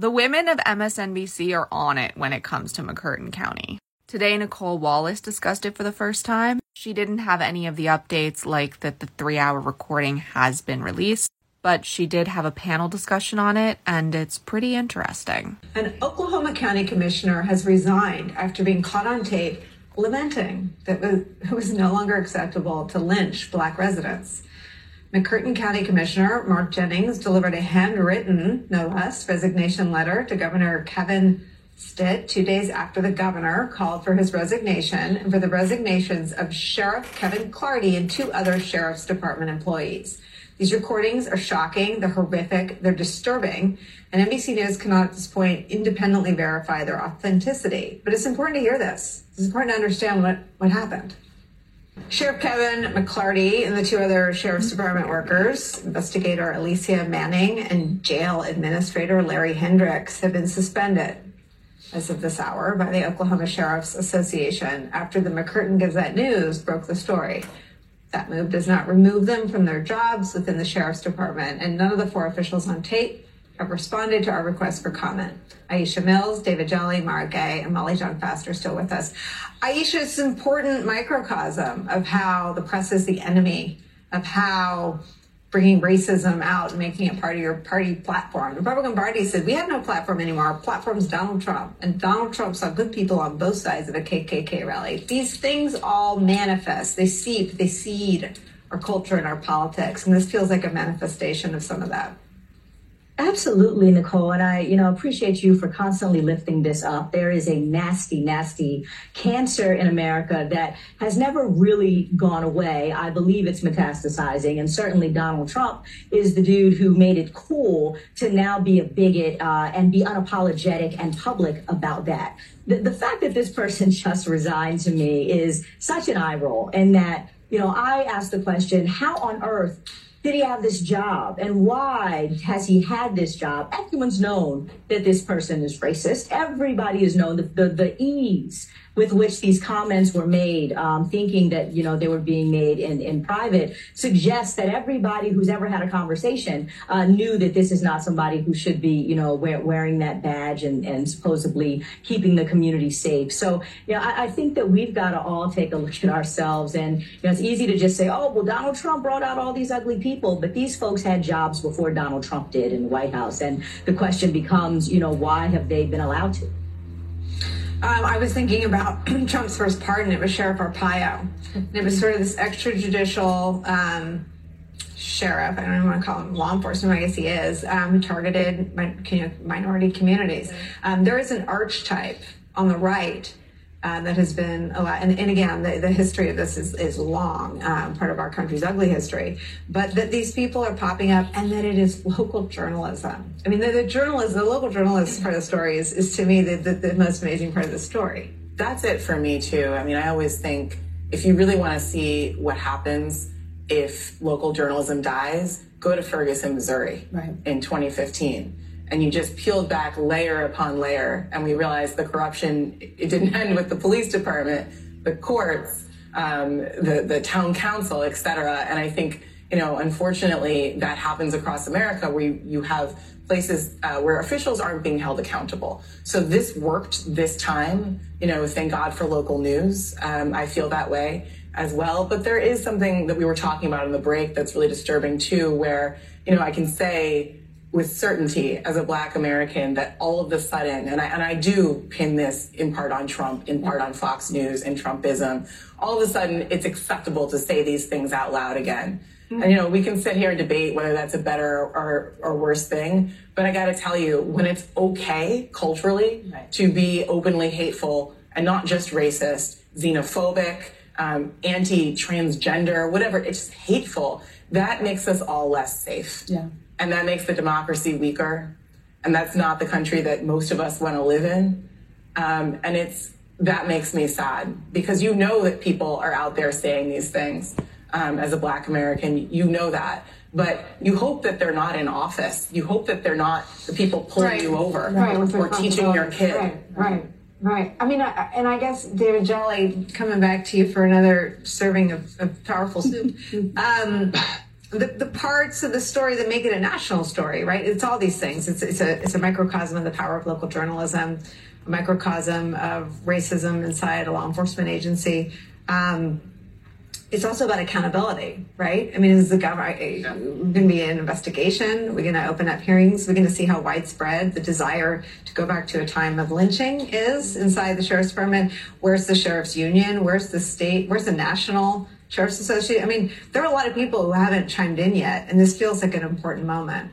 The women of MSNBC are on it when it comes to McCurtain County. Today, Nicolle Wallace discussed it for the first time. She didn't have any of the updates, like that the three hour recording has been released, but she did have a panel discussion on it, and it's pretty interesting. An Oklahoma County commissioner has resigned after being caught on tape lamenting that it was no longer acceptable to lynch black residents. McCurtain County Commissioner Mark Jennings delivered a handwritten, no less, resignation letter to Governor Kevin Stitt two days after the governor called for his resignation and for the resignations of Sheriff Kevin Clardy and two other Sheriff's Department employees. These recordings are shocking, they're horrific, they're disturbing, and NBC News cannot at this point independently verify their authenticity. But it's important to hear this. It's important to understand what, what happened. Sheriff Kevin McClarty and the two other Sheriff's Department workers, investigator Alicia Manning and jail administrator Larry Hendricks, have been suspended as of this hour by the Oklahoma Sheriff's Association after the McCurtain Gazette News broke the story. That move does not remove them from their jobs within the Sheriff's Department, and none of the four officials on tape have responded to our request for comment. Aisha Mills, David Jolly, Mara Gay, and Molly Jong-Fast are still with us. Aisha, it's an important microcosm of how the press is the enemy, of how bringing racism out and making it part of your party platform. The Republican Party said, we have no platform anymore. Our platform's Donald Trump. And Donald Trump saw good people on both sides of a KKK rally. These things all manifest, they seep, they seed our culture and our politics. And this feels like a manifestation of some of that. Absolutely, Nicolle. And I, you know, appreciate you for constantly lifting this up. There is a nasty, nasty cancer in America that has never really gone away. I believe it's metastasizing. And certainly Donald Trump is the dude who made it cool to now be a bigot uh, and be unapologetic and public about that. The, the fact that this person just resigned to me is such an eye roll. And that, you know, I asked the question, how on earth did he have this job? And why has he had this job? Everyone's known that this person is racist. Everybody has known the, the, the ease with which these comments were made, um, thinking that you know they were being made in, in private, suggests that everybody who's ever had a conversation uh, knew that this is not somebody who should be you know wear, wearing that badge and, and supposedly keeping the community safe. So you know, I, I think that we've got to all take a look at ourselves, and you know it's easy to just say, oh well, Donald Trump brought out all these ugly people, but these folks had jobs before Donald Trump did in the White House, and the question becomes, you know, why have they been allowed to? Um, I was thinking about Trump's first pardon. It was Sheriff Arpaio. And it was sort of this extrajudicial um, sheriff. I don't even want to call him law enforcement. I guess he is. Um, who targeted minority communities. Um, there is an archetype on the right uh, that has been a lot. And, and again, the, the, history of this is, is long, um, part of our country's ugly history. But that these people are popping up and that it is local journalism. I mean, the, the journalism, the local journalist part of the story is, is to me the, the, the most amazing part of the story. That's it for me, too. I mean, I always think if you really want to see what happens if local journalism dies, go to Ferguson, Missouri right. in 2015 and you just peeled back layer upon layer and we realized the corruption it didn't end with the police department the courts um, the, the town council et cetera. And i think you know unfortunately that happens across america where you, you have places uh, where officials aren't being held accountable. So this worked this time you know thank god for local news. Um, i feel that way as well. But there is something that we were talking about in the break that's really disturbing too where you know i can say with certainty as a black American that all of a sudden, and I, and I do pin this in part on Trump, in part on Fox News and Trumpism, all of a sudden it's acceptable to say these things out loud again. And you know, we can sit here and debate whether that's a better or, or worse thing, but I gotta tell you, when it's okay culturally right. to be openly hateful and not just racist, xenophobic, um, anti-transgender, whatever, it's just hateful, that makes us all less safe. Yeah and that makes the democracy weaker. And that's not the country that most of us want to live in. Um, and it's that makes me sad because you know that people are out there saying these things. Um, as a Black American, you know that. But you hope that they're not in office. You hope that they're not the people pulling right. you over right. or teaching your kid. Right, right. Right. I mean, I, and I guess David Jolly, coming back to you for another serving of, of powerful soup. Um, the, the parts of the story that make it a national story, right? It's all these things. It's, it's a it's a microcosm of the power of local journalism, a microcosm of racism inside a law enforcement agency. Um, it's also about accountability, right? I mean, is the government yeah. going to be an investigation? We're going to open up hearings. We're going to see how widespread the desire to go back to a time of lynching is inside the sheriff's department. Where's the sheriff's union? Where's the state? Where's the national sheriff's association? I mean, there are a lot of people who haven't chimed in yet, and this feels like an important moment.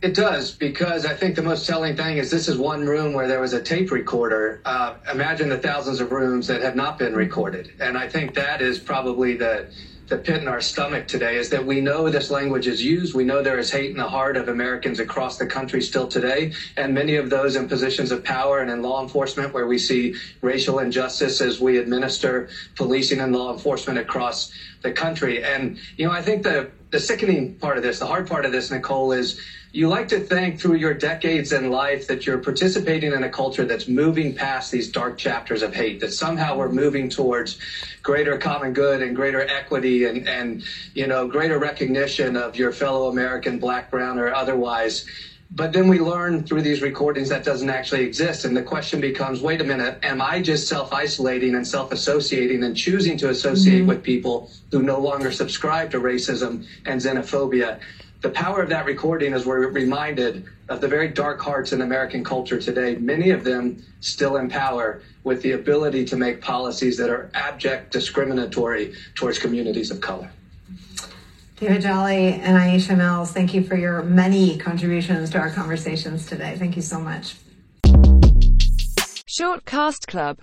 It does because I think the most telling thing is this is one room where there was a tape recorder. Uh, imagine the thousands of rooms that have not been recorded, and I think that is probably the the pit in our stomach today is that we know this language is used. We know there is hate in the heart of Americans across the country still today, and many of those in positions of power and in law enforcement, where we see racial injustice as we administer policing and law enforcement across the country. And you know, I think the the sickening part of this, the hard part of this, Nicolle, is you like to think through your decades in life that you're participating in a culture that's moving past these dark chapters of hate, that somehow we're moving towards greater common good and greater equity and, and you know, greater recognition of your fellow American, black, brown, or otherwise. But then we learn through these recordings that doesn't actually exist. And the question becomes wait a minute, am I just self isolating and self associating and choosing to associate mm-hmm. with people who no longer subscribe to racism and xenophobia? the power of that recording is we're reminded of the very dark hearts in American culture today, many of them still in power with the ability to make policies that are abject discriminatory towards communities of color. David Jolly and Aisha Mills, thank you for your many contributions to our conversations today. Thank you so much. Short Cast Club